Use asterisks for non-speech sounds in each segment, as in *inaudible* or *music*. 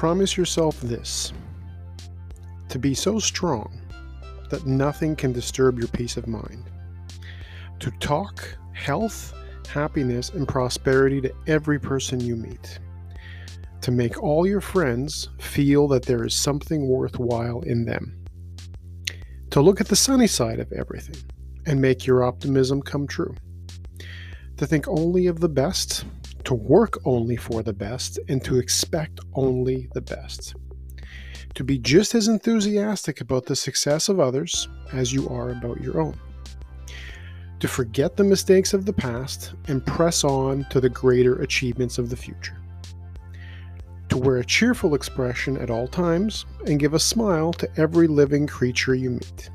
Promise yourself this to be so strong that nothing can disturb your peace of mind. To talk health, happiness, and prosperity to every person you meet. To make all your friends feel that there is something worthwhile in them. To look at the sunny side of everything and make your optimism come true. To think only of the best, to work only for the best, and to expect only the best to be just as enthusiastic about the success of others as you are about your own. To forget the mistakes of the past and press on to the greater achievements of the future. To wear a cheerful expression at all times and give a smile to every living creature you meet.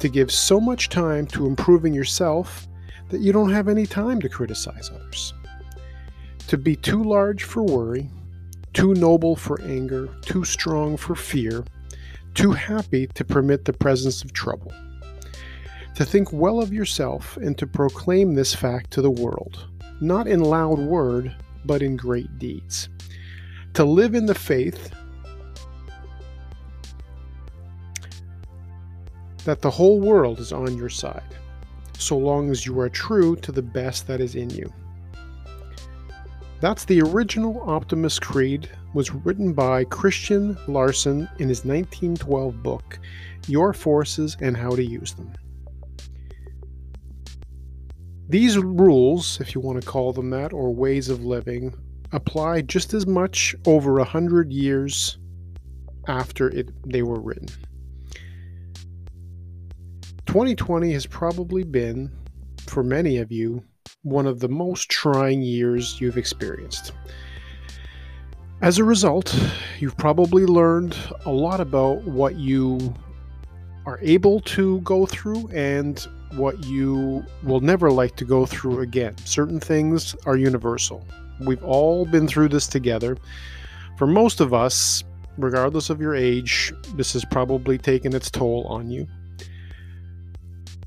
To give so much time to improving yourself that you don't have any time to criticize others. To be too large for worry too noble for anger, too strong for fear, too happy to permit the presence of trouble. To think well of yourself and to proclaim this fact to the world, not in loud word, but in great deeds. To live in the faith that the whole world is on your side, so long as you are true to the best that is in you. That's the original Optimist Creed was written by Christian Larson in his 1912 book, Your Forces and How to Use Them. These rules, if you want to call them that, or ways of living, apply just as much over a hundred years after it, they were written. 2020 has probably been, for many of you, one of the most trying years you've experienced. As a result, you've probably learned a lot about what you are able to go through and what you will never like to go through again. Certain things are universal. We've all been through this together. For most of us, regardless of your age, this has probably taken its toll on you.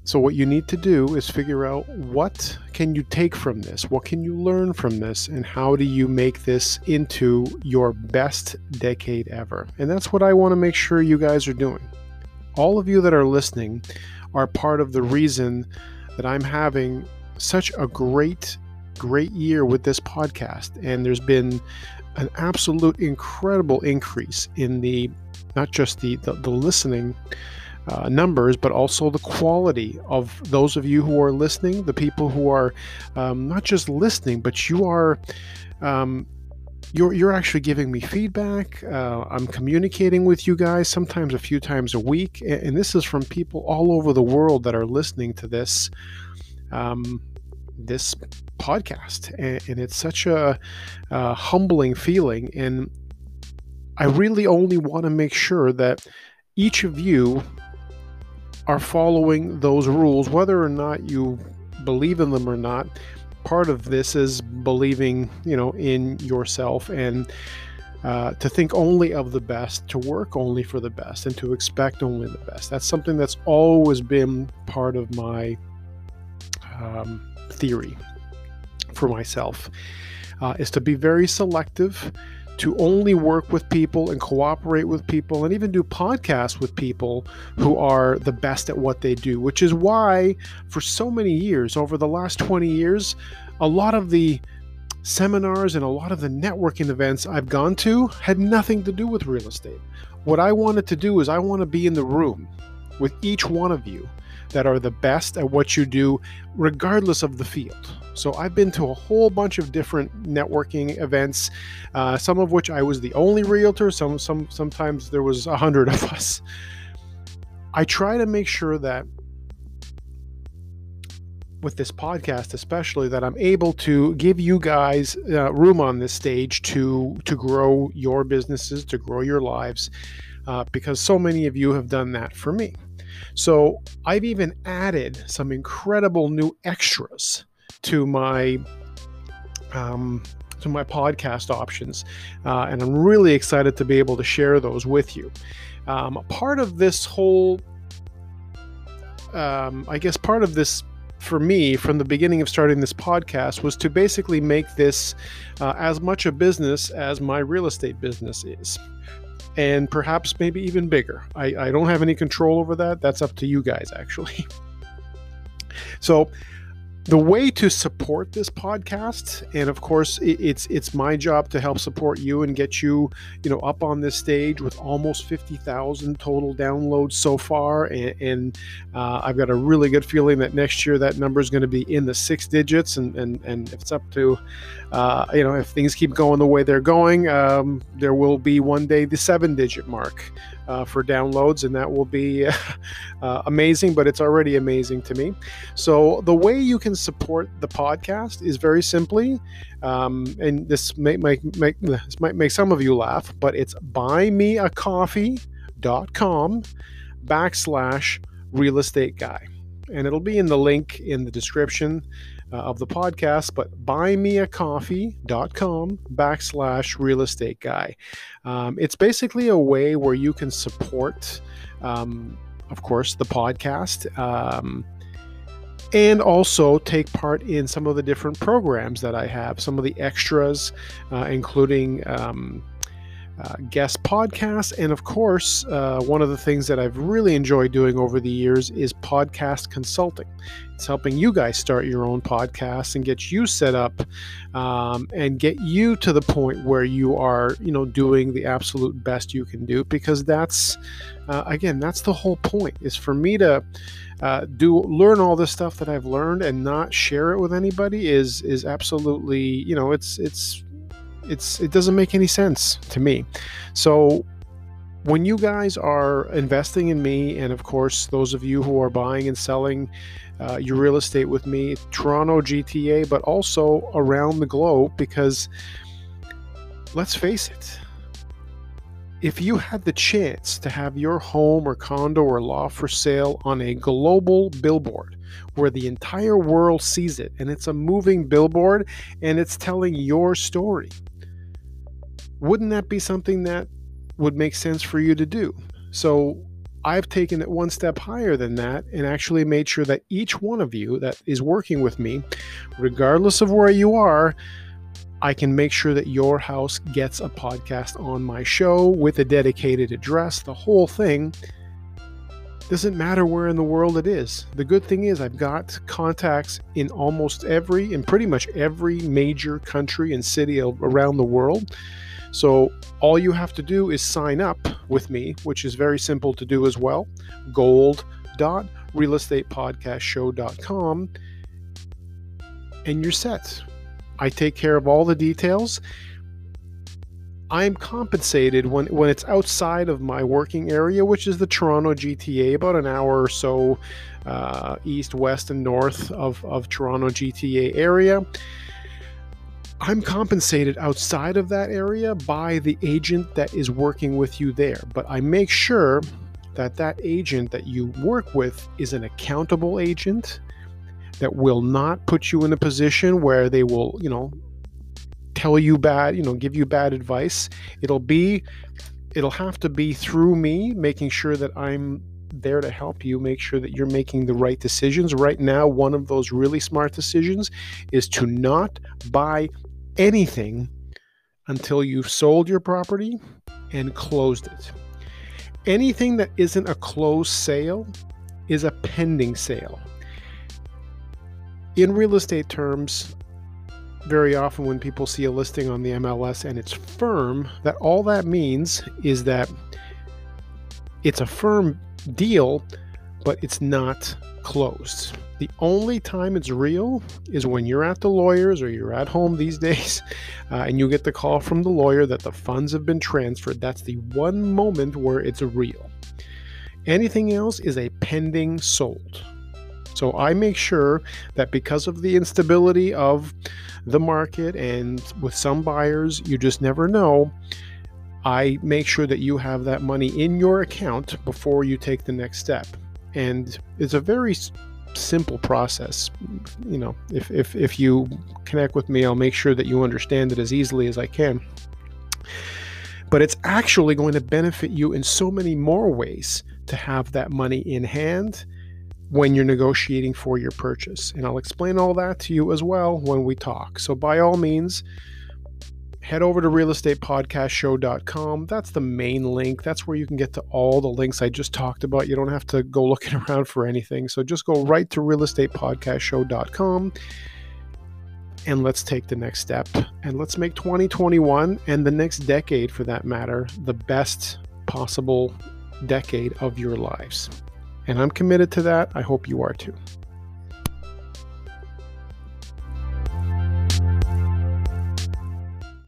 So what you need to do is figure out what can you take from this? What can you learn from this? And how do you make this into your best decade ever? And that's what I want to make sure you guys are doing. All of you that are listening are part of the reason that I'm having such a great great year with this podcast and there's been an absolute incredible increase in the not just the the, the listening uh, numbers, but also the quality of those of you who are listening, the people who are um, not just listening, but you are. Um, you're, you're actually giving me feedback. Uh, I'm communicating with you guys sometimes a few times a week. And, this is from people all over the world that are listening to this um, this podcast. And, and it's such a, a humbling feeling. And I really only want to make sure that each of you are following those rules, whether or not you believe in them or not. Part of this is believing, you know, in yourself and uh, to think only of the best, to work only for the best, and to expect only the best. That's something that's always been part of my um, theory for myself. Uh, is to be very selective to only work with people and cooperate with people and even do podcasts with people who are the best at what they do, which is why for so many years, over the last 20 years, a lot of the seminars and a lot of the networking events I've gone to had nothing to do with real estate. What I wanted to do is I want to be in the room with each one of you that are the best at what you do, regardless of the field. So I've been to a whole bunch of different networking events, uh, some of which I was the only realtor. Some, some, sometimes there was a hundred of us. I try to make sure that with this podcast especially that i'm able to give you guys uh, room on this stage to to grow your businesses to grow your lives uh, because so many of you have done that for me so i've even added some incredible new extras to my um, to my podcast options, uh, and I'm really excited to be able to share those with you. Um, part of this whole, um, I guess, part of this for me from the beginning of starting this podcast was to basically make this uh, as much a business as my real estate business is. And perhaps maybe even bigger. I, I don't have any control over that. That's up to you guys, actually. *laughs* So, the way to support this podcast and of course it's it's my job to help support you and get you you know up on this stage with almost 50,000 total downloads so far and, and uh, I've got a really good feeling that next year that number is going to be in the six digits and and, and if it's up to uh, you know if things keep going the way they're going um, there will be one day the seven digit mark uh, for downloads, and that will be *laughs* uh, amazing. But it's already amazing to me. So the way you can support the podcast is very simply, um, and this make, make this might make some of you laugh, but it's buymeacoffee.com backslash real estate guy, and it'll be in the link in the description uh, of the podcast, but buymeacoffee.com backslash real estate guy. Um, it's basically a way where you can support, um, of course, the podcast. Um, and also take part in some of the different programs that I have, some of the extras, uh, including um, uh, guest podcasts. And of course, uh, one of the things that I've really enjoyed doing over the years is podcast consulting. It's helping you guys start your own podcast and get you set up um, and get you to the point where you are, you know, doing the absolute best you can do. Because that's, uh, again, that's the whole point is for me to. Uh, do learn all this stuff that I've learned and not share it with anybody is is absolutely you know it's it's it's it doesn't make any sense to me. So when you guys are investing in me, and of course those of you who are buying and selling uh, your real estate with me, Toronto GTA, but also around the globe, because let's face it. If you had the chance to have your home or condo or loft for sale on a global billboard where the entire world sees it and it's a moving billboard and it's telling your story, wouldn't that be something that would make sense for you to do? So I've taken it one step higher than that and actually made sure that each one of you that is working with me, regardless of where you are, I can make sure that your house gets a podcast on my show with a dedicated address, the whole thing. Doesn't matter where in the world it is. The good thing is, I've got contacts in almost every, in pretty much every major country and city around the world. So all you have to do is sign up with me, which is very simple to do as well. Gold.realestatepodcastshow.com and you're set. I take care of all the details. I'm compensated when, when it's outside of my working area, which is the Toronto GTA, about an hour or so uh, east, west, and north of, of Toronto GTA area. I'm compensated outside of that area by the agent that is working with you there, but I make sure that that agent that you work with is an accountable agent that will not put you in a position where they will, you know, tell you bad, you know, give you bad advice. It'll be it'll have to be through me making sure that I'm there to help you make sure that you're making the right decisions. Right now, one of those really smart decisions is to not buy anything until you've sold your property and closed it. Anything that isn't a closed sale is a pending sale. In real estate terms, very often when people see a listing on the MLS and it's firm, that all that means is that it's a firm deal, but it's not closed. The only time it's real is when you're at the lawyers or you're at home these *laughs* days uh, and you get the call from the lawyer that the funds have been transferred. That's the one moment where it's real. Anything else is a pending sold. So I make sure that because of the instability of the market and with some buyers, you just never know. I make sure that you have that money in your account before you take the next step. And it's a very simple process. You know, if, if, if you connect with me, I'll make sure that you understand it as easily as I can. But it's actually going to benefit you in so many more ways to have that money in hand when you're negotiating for your purchase. And I'll explain all that to you as well when we talk. So, by all means, head over to realestatepodcastshow.com. That's the main link. That's where you can get to all the links I just talked about. You don't have to go *laughs* looking around for anything. So, just go right to realestatepodcastshow.com and let's take the next step and let's make 2021 and the next decade for that matter the best possible decade of your lives. And I'm committed to that. I hope you are too.